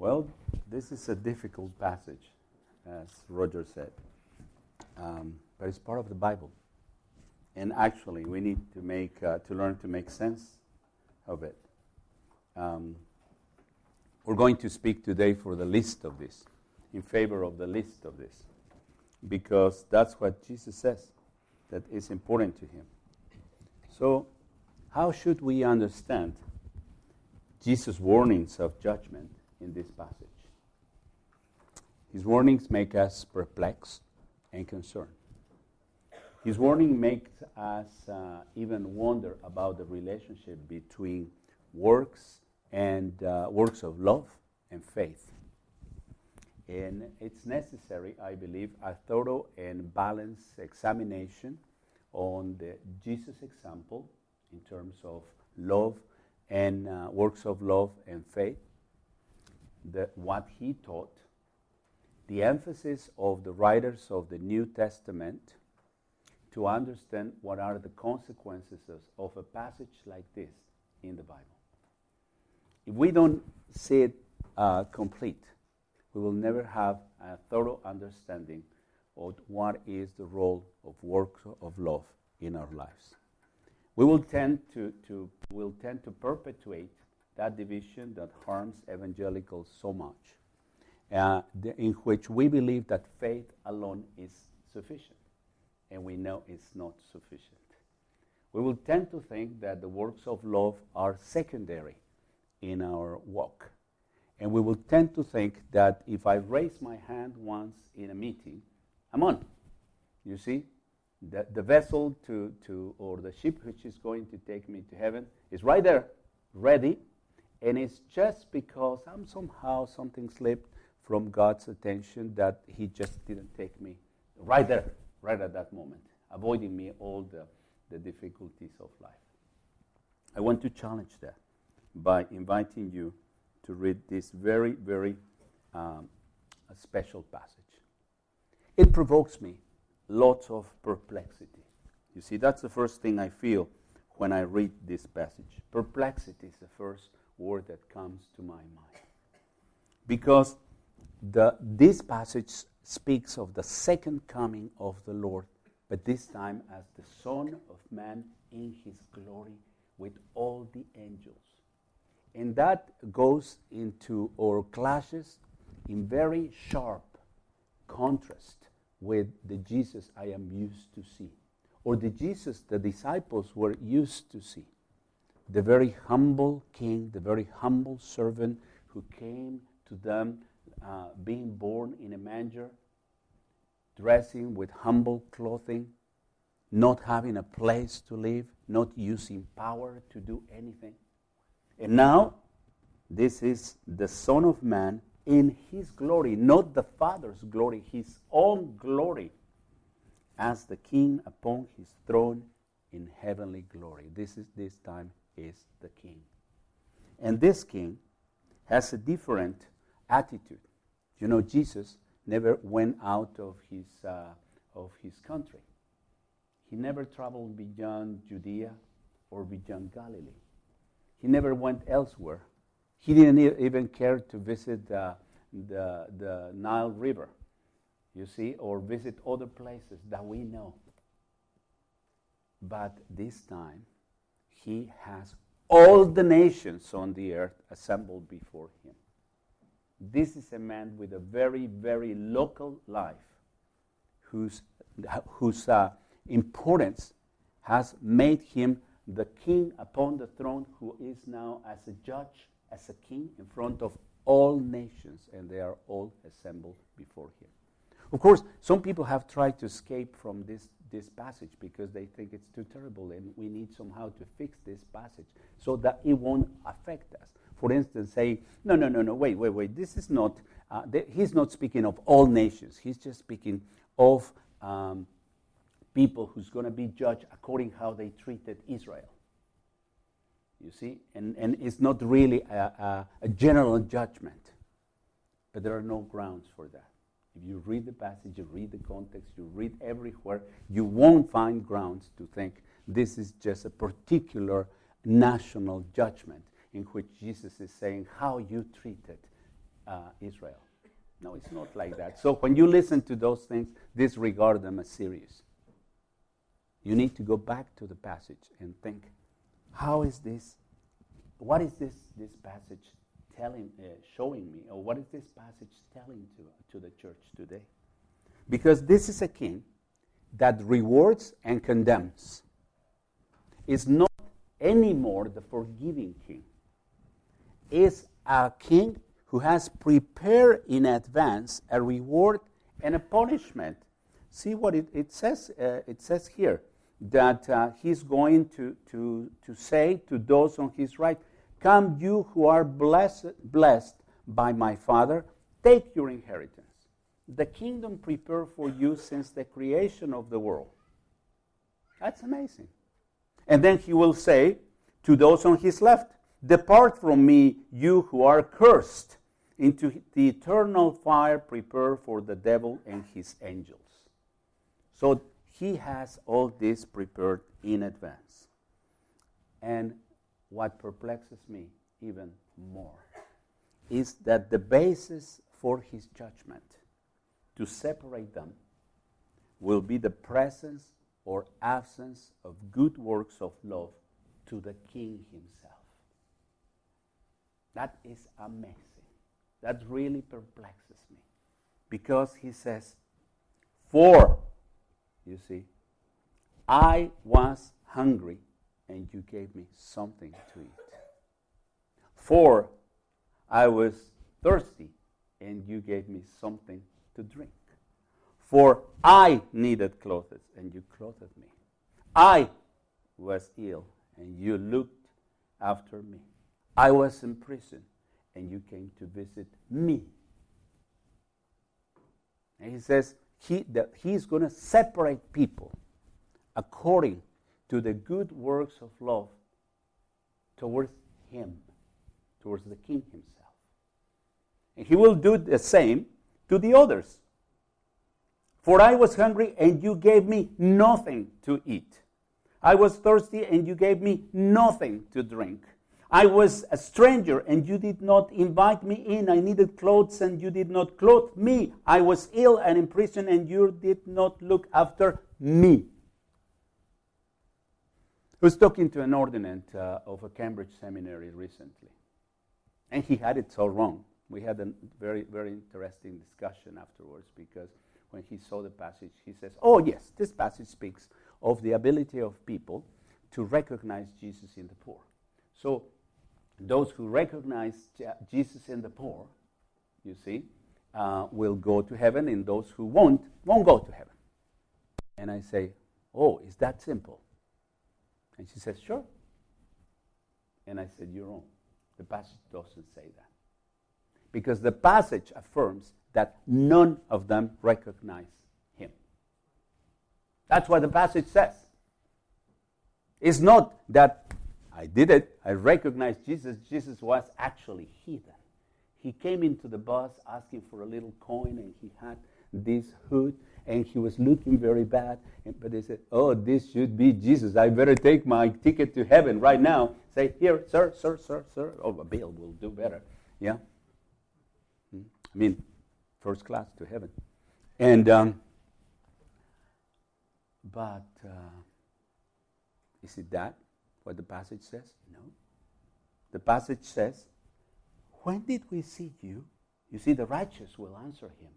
Well, this is a difficult passage, as Roger said, um, but it's part of the Bible, and actually, we need to make uh, to learn to make sense of it. Um, we're going to speak today for the list of this, in favor of the list of this, because that's what Jesus says that is important to him. So, how should we understand Jesus' warnings of judgment in this passage? His warnings make us perplexed and concerned. His warning makes us uh, even wonder about the relationship between works and uh, works of love and faith. And it's necessary, I believe, a thorough and balanced examination on the Jesus example in terms of love and uh, works of love and faith, the, what he taught, the emphasis of the writers of the New Testament to understand what are the consequences of a passage like this in the Bible. If we don't see it uh, complete, we will never have a thorough understanding of what is the role of works of love in our lives. We will tend to, to, will tend to perpetuate that division that harms evangelicals so much, uh, the, in which we believe that faith alone is sufficient, and we know it's not sufficient. We will tend to think that the works of love are secondary in our walk. And we will tend to think that if I raise my hand once in a meeting, I'm on. You see? The, the vessel to, to, or the ship which is going to take me to heaven is right there, ready. And it's just because I'm somehow, something slipped from God's attention that He just didn't take me right there, right at that moment, avoiding me all the, the difficulties of life. I want to challenge that by inviting you to read this very, very um, special passage. It provokes me lots of perplexity. You see, that's the first thing I feel when I read this passage. Perplexity is the first word that comes to my mind. Because the, this passage speaks of the second coming of the Lord, but this time as the Son of Man in his glory with all the angels. And that goes into or clashes in very sharp contrast with the Jesus I am used to see, or the Jesus the disciples were used to see. The very humble king, the very humble servant who came to them uh, being born in a manger, dressing with humble clothing, not having a place to live, not using power to do anything. And now, this is the Son of Man in his glory, not the Father's glory, his own glory, as the King upon his throne in heavenly glory. This is this time is the King. And this King has a different attitude. You know, Jesus never went out of his, uh, of his country. He never traveled beyond Judea or beyond Galilee. He never went elsewhere. He didn't even care to visit uh, the, the Nile River, you see, or visit other places that we know. But this time, he has all the nations on the earth assembled before him. This is a man with a very, very local life whose, whose uh, importance has made him the king upon the throne who is now as a judge, as a king in front of all nations, and they are all assembled before him. Of course, some people have tried to escape from this, this passage because they think it's too terrible and we need somehow to fix this passage so that it won't affect us. For instance, say, no, no, no, no, wait, wait, wait, this is not, uh, th- he's not speaking of all nations, he's just speaking of um, people who's going to be judged according how they treated Israel. You see, and, and it's not really a, a, a general judgment, but there are no grounds for that. If you read the passage, you read the context, you read everywhere, you won't find grounds to think this is just a particular national judgment in which Jesus is saying how you treated uh, Israel. No, it's not like that. So when you listen to those things, disregard them as serious. You need to go back to the passage and think, how is this? What is this, this passage telling, uh, showing me? Or what is this passage telling to, to the church today? Because this is a king that rewards and condemns. Is not anymore the forgiving king. Is a king who has prepared in advance a reward and a punishment. See what it, it says? Uh, it says here that uh, he's going to, to, to say to those on his right, Come, you who are blessed, blessed by my Father, take your inheritance. The kingdom prepared for you since the creation of the world. That's amazing. And then he will say to those on his left, Depart from me, you who are cursed, into the eternal fire prepared for the devil and his angels. So he has all this prepared in advance. And what perplexes me even more is that the basis for his judgment to separate them will be the presence or absence of good works of love to the king himself. That is amazing. That really perplexes me. Because he says, For, you see, I was hungry and you gave me something to eat. For, I was thirsty and you gave me something to drink. For I needed clothes and you clothed me. I was ill and you looked after me. I was in prison and you came to visit me. And he says he, that he's going to separate people according to the good works of love towards him, towards the king himself. And he will do the same to the others. For I was hungry, and you gave me nothing to eat. I was thirsty, and you gave me nothing to drink. I was a stranger and you did not invite me in. I needed clothes and you did not clothe me. I was ill and in prison and you did not look after me. I was talking to an ordinand uh, of a Cambridge seminary recently, and he had it so wrong. We had a very, very interesting discussion afterwards because when he saw the passage, he says, Oh, yes, this passage speaks of the ability of people to recognize Jesus in the poor. So those who recognize Jesus in the poor, you see, uh, will go to heaven, and those who won't, won't go to heaven. And I say, Oh, is that simple? And she says, Sure. And I said, You're wrong. The passage doesn't say that. Because the passage affirms that none of them recognize him. That's what the passage says. It's not that I did it. I recognized Jesus. Jesus was actually heathen. He came into the bus asking for a little coin, and he had this hood, and he was looking very bad. But they said, Oh, this should be Jesus. I better take my ticket to heaven right now. Say, Here, sir, sir, sir, sir. Oh, a bill will do better. Yeah? Hmm? I mean, first class to heaven. And, um, but uh, is it that? what the passage says? No. The passage says, When did we see you? You see, the righteous will answer him.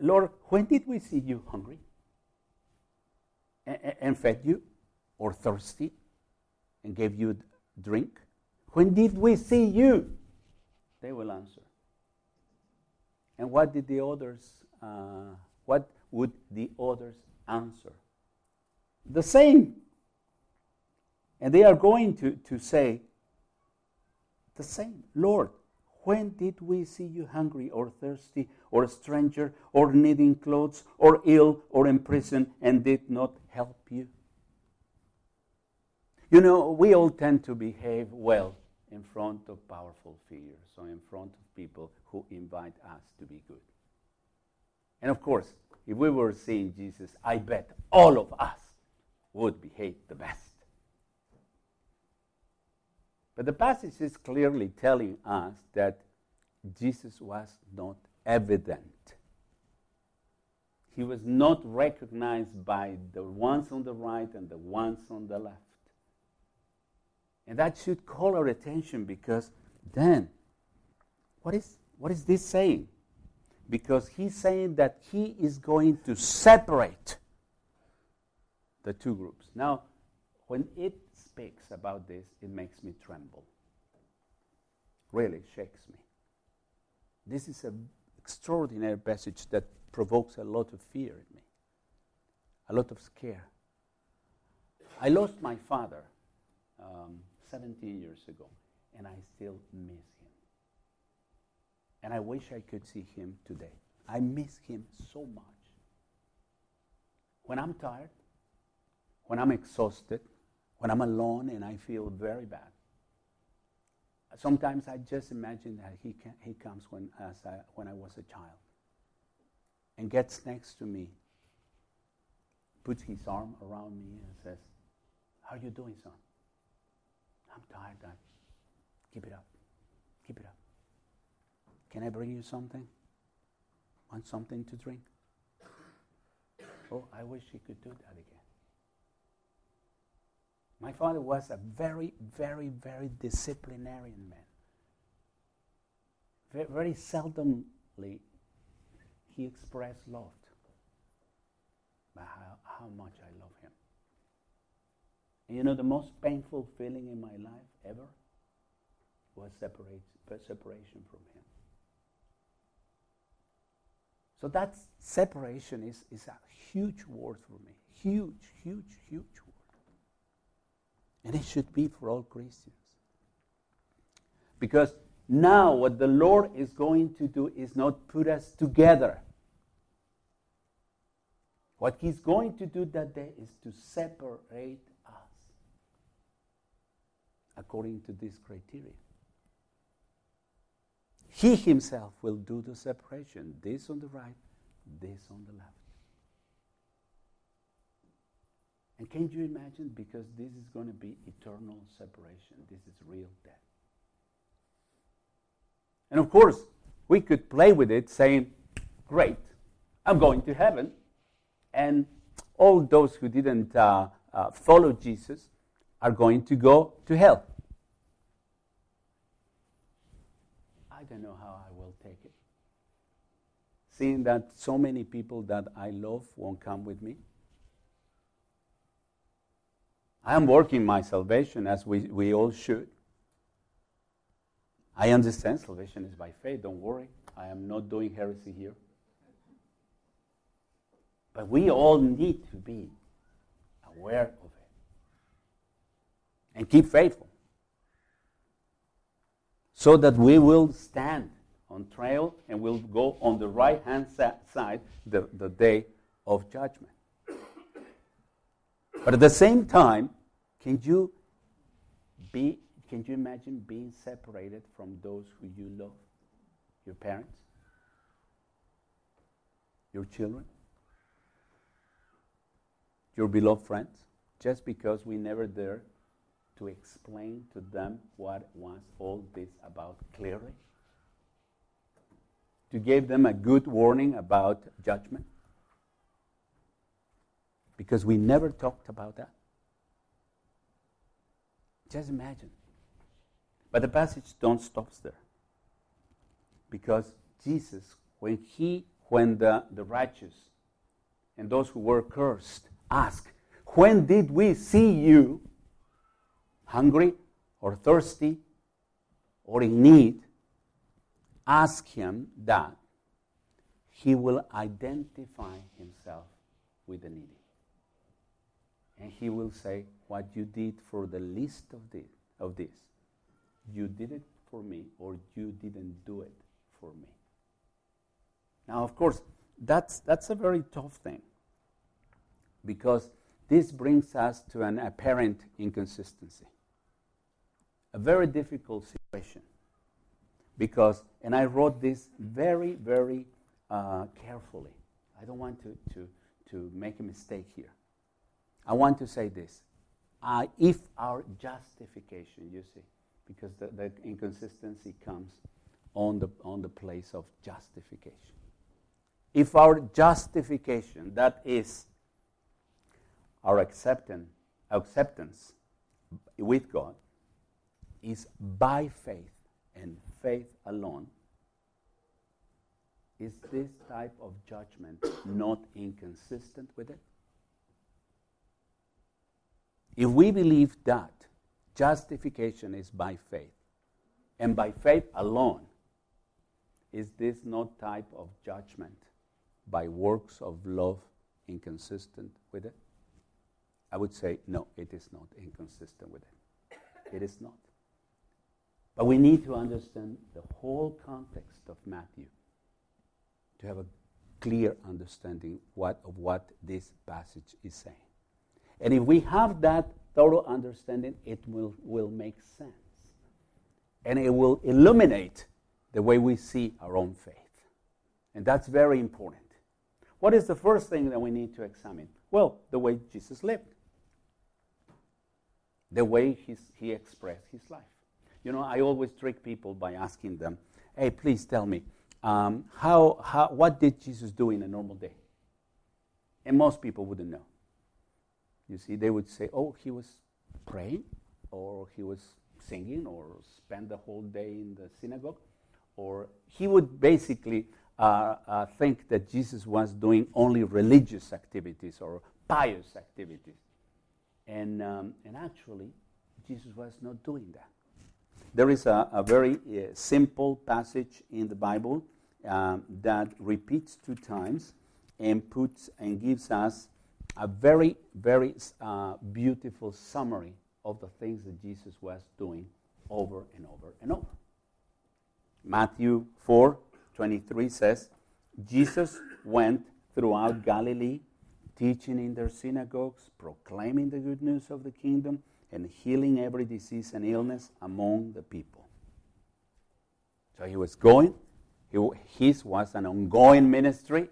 Lord, when did we see you hungry and, fed you, or thirsty and gave you drink? When did we see you? They will answer. And what did the others, uh, what would the others answer? The same. And they are going to, to say the same Lord, when did we see you hungry or thirsty or a stranger or needing clothes or ill or in prison and did not help you? You know, we all tend to behave well in front of powerful figures or in front of people who invite us to be good. And of course, if we were seeing Jesus, I bet all of us would behave the best. But the passage is clearly telling us that Jesus was not evident. He was not recognized by the ones on the right and the ones on the left. And that should call our attention because then, what is, what is this saying? Because he's saying that he is going to separate the two groups. Now, when it speaks about this, it makes me tremble. Really shakes me. This is an extraordinary passage that provokes a lot of fear in me, a lot of scare. I lost my father um, 17 years ago, and I still miss him. And I wish I could see him today. I miss him so much. When I'm tired, when I'm exhausted, when I'm alone and I feel very bad, sometimes I just imagine that he, can, he comes when, as I, when I was a child and gets next to me, puts his arm around me and says, How are you doing, son? I'm tired, Dad. Keep it up. Keep it up. Can I bring you something? Want something to drink? Oh, I wish he could do that again. My father was a very, very, very disciplinarian man. Very, very seldomly he expressed love. But how, how much I love him. And you know, the most painful feeling in my life ever was separate, separation from him. So that separation is, is a huge word for me. Huge, huge, huge. And it should be for all Christians. Because now what the Lord is going to do is not put us together. What He's going to do that day is to separate us according to this criteria. He Himself will do the separation this on the right, this on the left. And can you imagine? Because this is going to be eternal separation. This is real death. And of course, we could play with it saying, Great, I'm going to heaven. And all those who didn't uh, uh, follow Jesus are going to go to hell. I don't know how I will take it. Seeing that so many people that I love won't come with me. I am working my salvation as we, we all should. I understand salvation is by faith. Don't worry. I am not doing heresy here. But we all need to be aware of it and keep faithful so that we will stand on trial and will go on the right hand side the, the day of judgment. But at the same time, can you be can you imagine being separated from those who you love? Your parents? Your children? Your beloved friends? Just because we never dare to explain to them what was all this about clearly? To give them a good warning about judgment? Because we never talked about that. Just imagine. But the passage don't stop there. Because Jesus, when he, when the, the righteous and those who were cursed ask, when did we see you hungry or thirsty or in need? Ask him that. He will identify himself with the needy. And he will say, What you did for the least of this, of this, you did it for me, or you didn't do it for me. Now, of course, that's, that's a very tough thing because this brings us to an apparent inconsistency. A very difficult situation. Because, and I wrote this very, very uh, carefully. I don't want to, to, to make a mistake here. I want to say this. Uh, if our justification, you see, because the, the inconsistency comes on the, on the place of justification. If our justification, that is our acceptance, acceptance with God, is by faith and faith alone, is this type of judgment not inconsistent with it? If we believe that justification is by faith, and by faith alone, is this not type of judgment by works of love inconsistent with it? I would say no, it is not inconsistent with it. It is not. But we need to understand the whole context of Matthew to have a clear understanding what, of what this passage is saying. And if we have that thorough understanding, it will, will make sense. And it will illuminate the way we see our own faith. And that's very important. What is the first thing that we need to examine? Well, the way Jesus lived, the way he expressed his life. You know, I always trick people by asking them, hey, please tell me, um, how, how, what did Jesus do in a normal day? And most people wouldn't know. You see, they would say, oh, he was praying, or he was singing, or spent the whole day in the synagogue. Or he would basically uh, uh, think that Jesus was doing only religious activities or pious activities. And, um, and actually, Jesus was not doing that. There is a, a very uh, simple passage in the Bible um, that repeats two times and puts and gives us a very, very uh, beautiful summary of the things that Jesus was doing over and over and over. Matthew 4 23 says, Jesus went throughout Galilee, teaching in their synagogues, proclaiming the good news of the kingdom, and healing every disease and illness among the people. So he was going. He, his was an ongoing ministry,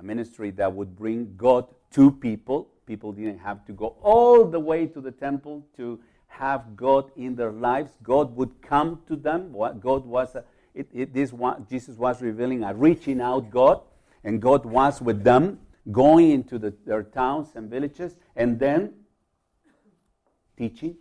a ministry that would bring God to people. People didn't have to go all the way to the temple to have God in their lives. God would come to them. God was, a, it, it, this one, Jesus was revealing a reaching out God, and God was with them, going into the, their towns and villages, and then teaching,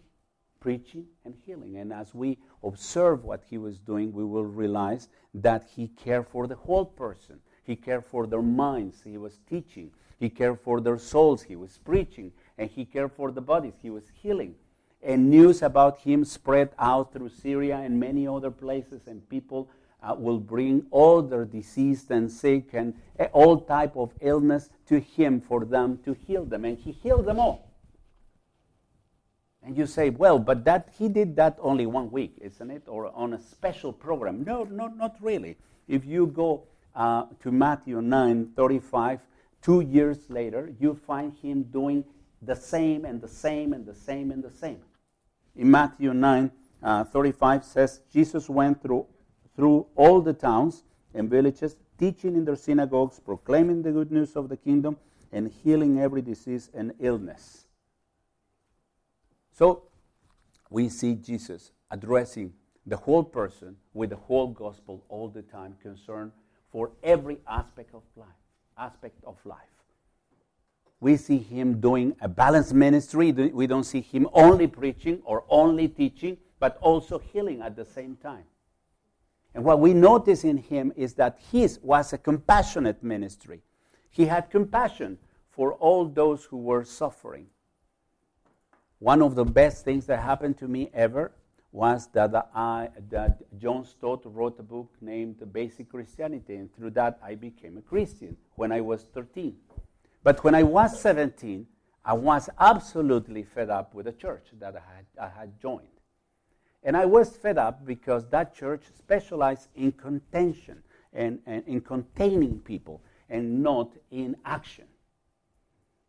preaching, and healing. And as we observe what he was doing, we will realize that he cared for the whole person. He cared for their minds. He was teaching. He cared for their souls. He was preaching. And he cared for the bodies. He was healing. And news about him spread out through Syria and many other places, and people uh, will bring all their diseased and sick and uh, all type of illness to him for them to heal them. And he healed them all. And you say, well, but that he did that only one week, isn't it? Or on a special program. No, no, not really. If you go uh, to Matthew 9 35, two years later, you find him doing the same and the same and the same and the same. In Matthew 9 uh, 35 says, Jesus went through, through all the towns and villages, teaching in their synagogues, proclaiming the good news of the kingdom, and healing every disease and illness. So we see Jesus addressing the whole person with the whole gospel all the time, concerned for every aspect of life. Aspect of life. We see him doing a balanced ministry. We don't see him only preaching or only teaching, but also healing at the same time. And what we notice in him is that his was a compassionate ministry. He had compassion for all those who were suffering. One of the best things that happened to me ever was that, I, that John Stott wrote a book named Basic Christianity, and through that I became a Christian when I was 13. But when I was 17, I was absolutely fed up with the church that I had, I had joined. And I was fed up because that church specialized in contention and, and in containing people and not in action.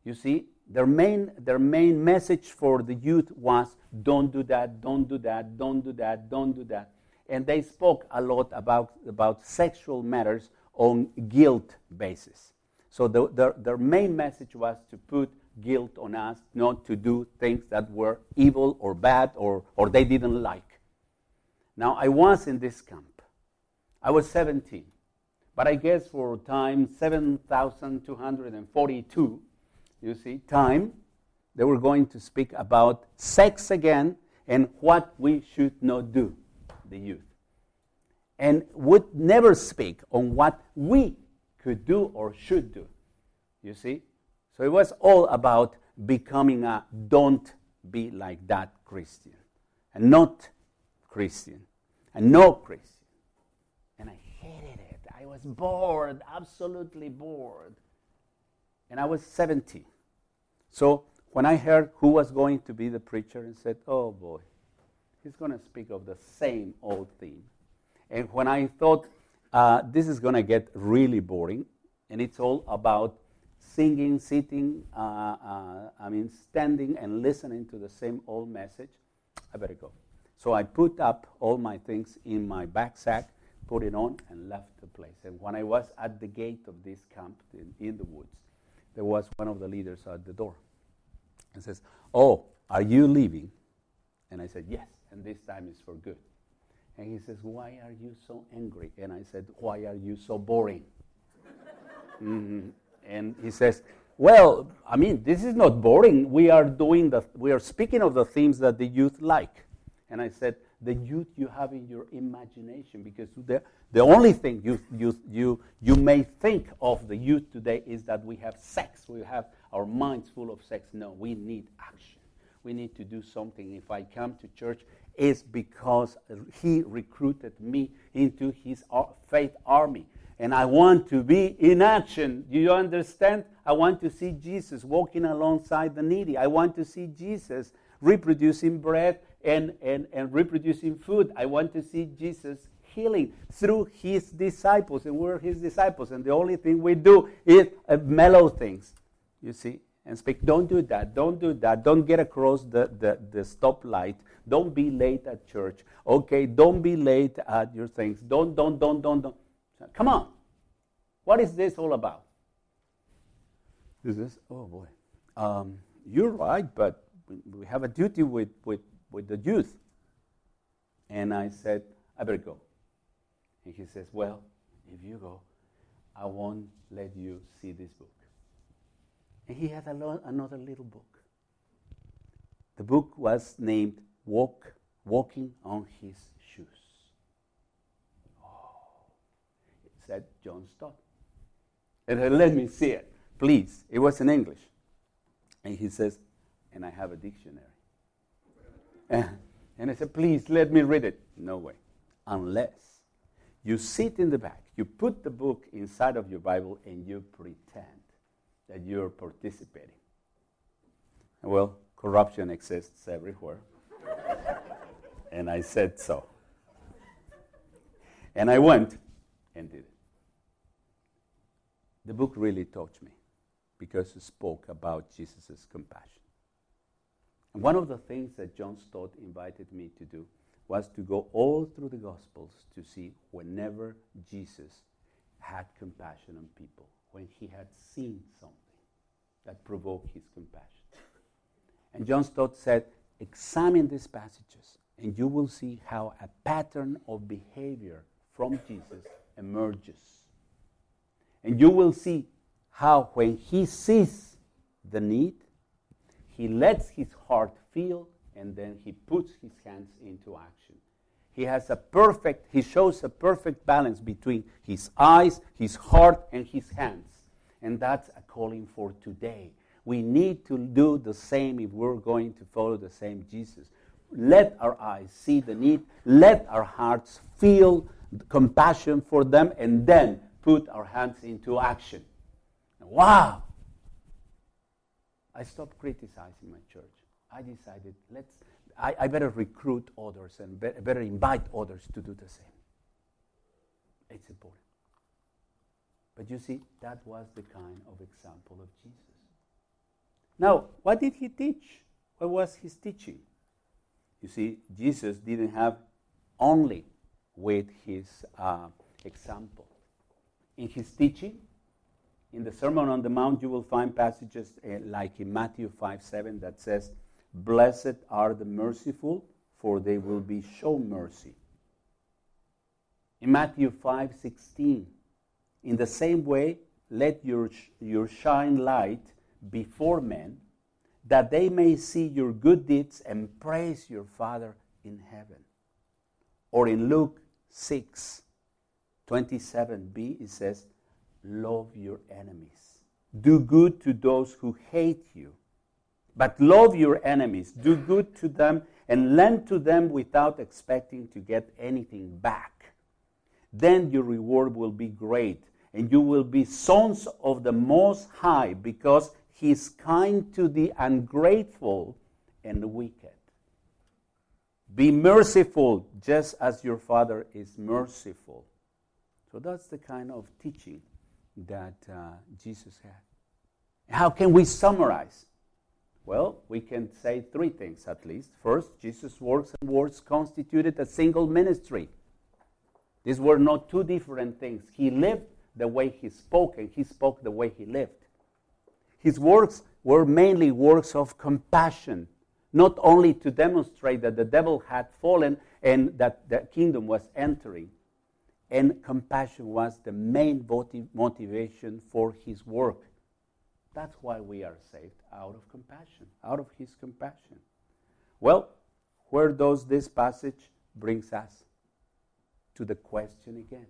You see, their main, their main message for the youth was don't do that, don't do that, don't do that, don't do that. And they spoke a lot about, about sexual matters on guilt basis. So the, the, their main message was to put guilt on us not to do things that were evil or bad or, or they didn't like. Now, I was in this camp. I was 17. But I guess for time 7,242, you see, time, they were going to speak about sex again and what we should not do, the youth. And would never speak on what we could do or should do. You see? So it was all about becoming a don't be like that Christian. And not Christian. And no Christian. And I hated it. I was bored, absolutely bored. And I was 70. So when I heard who was going to be the preacher and said, oh boy, he's going to speak of the same old theme. And when I thought uh, this is going to get really boring, and it's all about singing, sitting, uh, uh, I mean, standing and listening to the same old message, I better go. So I put up all my things in my backpack, put it on, and left the place. And when I was at the gate of this camp in, in the woods, there was one of the leaders at the door and says, Oh, are you leaving? And I said, Yes, and this time is for good. And he says, Why are you so angry? And I said, Why are you so boring? mm-hmm. And he says, Well, I mean, this is not boring. We are doing the, we are speaking of the themes that the youth like. And I said, The youth you have in your imagination, because the, the only thing you, you, you, you may think of the youth today is that we have sex, we have our minds full of sex. No, we need action. We need to do something. If I come to church, it's because he recruited me into his uh, faith army. And I want to be in action. Do you understand? I want to see Jesus walking alongside the needy. I want to see Jesus reproducing bread and, and, and reproducing food. I want to see Jesus healing through his disciples, and we're his disciples. And the only thing we do is uh, mellow things, you see, and speak. Don't do that. Don't do that. Don't get across the, the, the stoplight. Don't be late at church. Okay, don't be late at your things. Don't, don't, don't, don't, don't. Come on. What is this all about? Is this? Oh boy. Um, you're right, but we have a duty with, with, with the youth. And I said, I better go. And he says, Well, if you go, I won't let you see this book. And he had lo- another little book. The book was named Walk, Walking on His Shoes. Oh, it said John Stott. And he let me see it, please. It was in English. And he says, and I have a dictionary. And I said, please let me read it. No way. Unless you sit in the back, you put the book inside of your Bible, and you pretend that you're participating. Well, corruption exists everywhere. and I said so. And I went and did it. The book really touched me because it spoke about Jesus' compassion. One of the things that John Stott invited me to do was to go all through the Gospels to see whenever Jesus had compassion on people, when he had seen something that provoked his compassion. And John Stott said, examine these passages, and you will see how a pattern of behavior from Jesus emerges. And you will see how, when he sees the need, he lets his heart feel and then he puts his hands into action. He has a perfect, he shows a perfect balance between his eyes, his heart, and his hands. And that's a calling for today. We need to do the same if we're going to follow the same Jesus. Let our eyes see the need, let our hearts feel compassion for them, and then put our hands into action. Wow! I stopped criticizing my church. I decided, let's, I, I better recruit others and be, better invite others to do the same. It's important. But you see, that was the kind of example of Jesus. Now, what did he teach? What was his teaching? You see, Jesus didn't have only with his uh, example. In his teaching, in the Sermon on the Mount, you will find passages uh, like in Matthew 5 7 that says, Blessed are the merciful, for they will be shown mercy. In Matthew 5 16, in the same way, let your, your shine light before men, that they may see your good deeds and praise your Father in heaven. Or in Luke 6 27b, it says, Love your enemies. Do good to those who hate you. But love your enemies. Do good to them and lend to them without expecting to get anything back. Then your reward will be great, and you will be sons of the Most High, because He is kind to the ungrateful and the wicked. Be merciful, just as your Father is merciful. So that's the kind of teaching that uh, Jesus had. How can we summarize? Well, we can say three things at least. First, Jesus' works and words constituted a single ministry. These were not two different things. He lived the way he spoke, and he spoke the way he lived. His works were mainly works of compassion, not only to demonstrate that the devil had fallen and that the kingdom was entering, and compassion was the main motivation for his work. That's why we are saved out of compassion, out of his compassion. Well, where does this passage brings us? To the question again.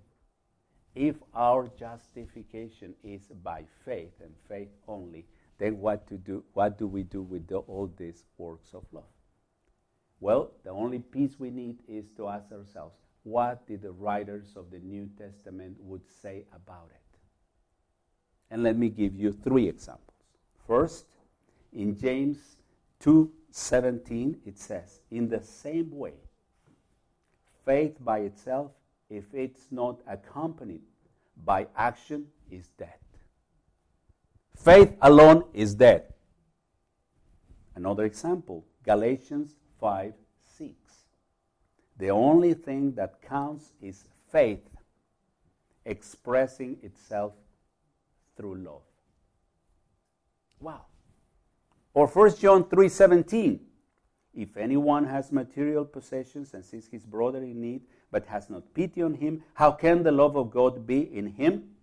If our justification is by faith and faith only, then what to do what do we do with the, all these works of love? Well, the only piece we need is to ask ourselves, what did the writers of the New Testament would say about it? And let me give you three examples. First, in James 2:17 it says, "In the same way, faith by itself, if it's not accompanied by action, is dead." Faith alone is dead. Another example, Galatians 5 the only thing that counts is faith expressing itself through love. Wow. Or 1 John 3:17. If anyone has material possessions and sees his brother in need but has not pity on him, how can the love of God be in him?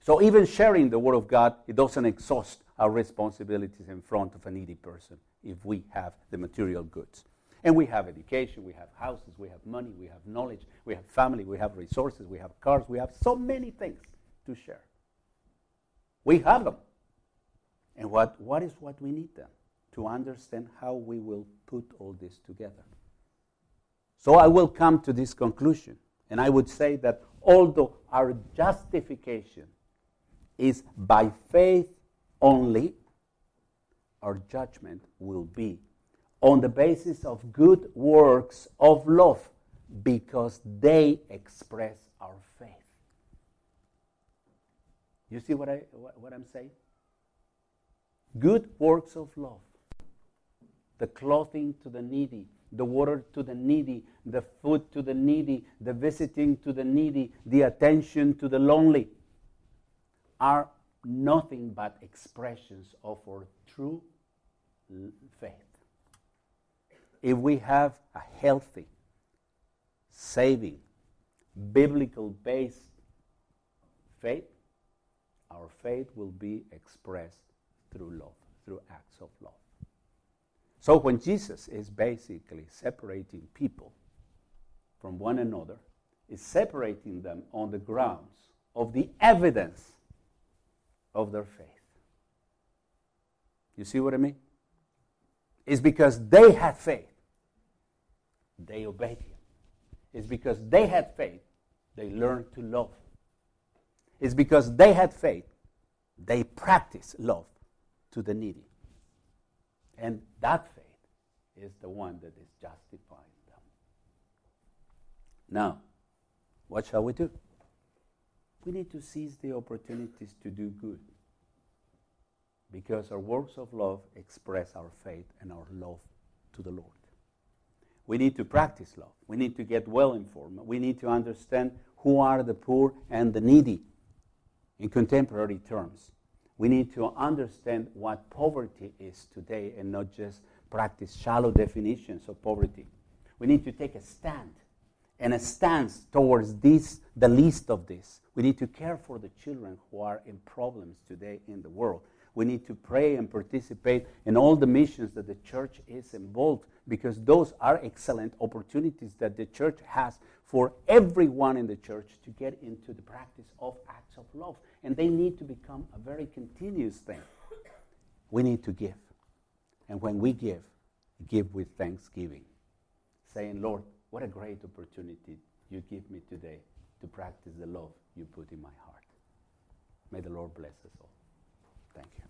So even sharing the word of God, it doesn't exhaust our responsibilities in front of a needy person if we have the material goods. And we have education, we have houses, we have money, we have knowledge, we have family, we have resources, we have cars, we have so many things to share. We have them. And what, what is what we need then? To understand how we will put all this together. So I will come to this conclusion. And I would say that although our justification is by faith only, our judgment will be on the basis of good works of love because they express our faith. You see what, I, what, I'm saying? Good works of love. The clothing to the needy, the water to the needy, the food to the needy, the visiting to the needy, the attention to the lonely are nothing but expressions of our true faith if we have a healthy, saving, biblical based faith, our faith will be expressed through love, through acts of love. So when Jesus is basically separating people from one another, is separating them on the grounds of the evidence of their faith. You see what I mean? It's because they had faith they obeyed him. It's because they had faith, they learned to love. It's because they had faith, they practiced love to the needy. And that faith is the one that is justifying them. Now, what shall we do? We need to seize the opportunities to do good because our works of love express our faith and our love to the Lord. We need to practice love. We need to get well informed. We need to understand who are the poor and the needy in contemporary terms. We need to understand what poverty is today and not just practice shallow definitions of poverty. We need to take a stand and a stance towards this, the least of this. We need to care for the children who are in problems today in the world. We need to pray and participate in all the missions that the church is involved because those are excellent opportunities that the church has for everyone in the church to get into the practice of acts of love. And they need to become a very continuous thing. We need to give. And when we give, give with thanksgiving, saying, Lord, what a great opportunity you give me today to practice the love you put in my heart. May the Lord bless us all. Thank you.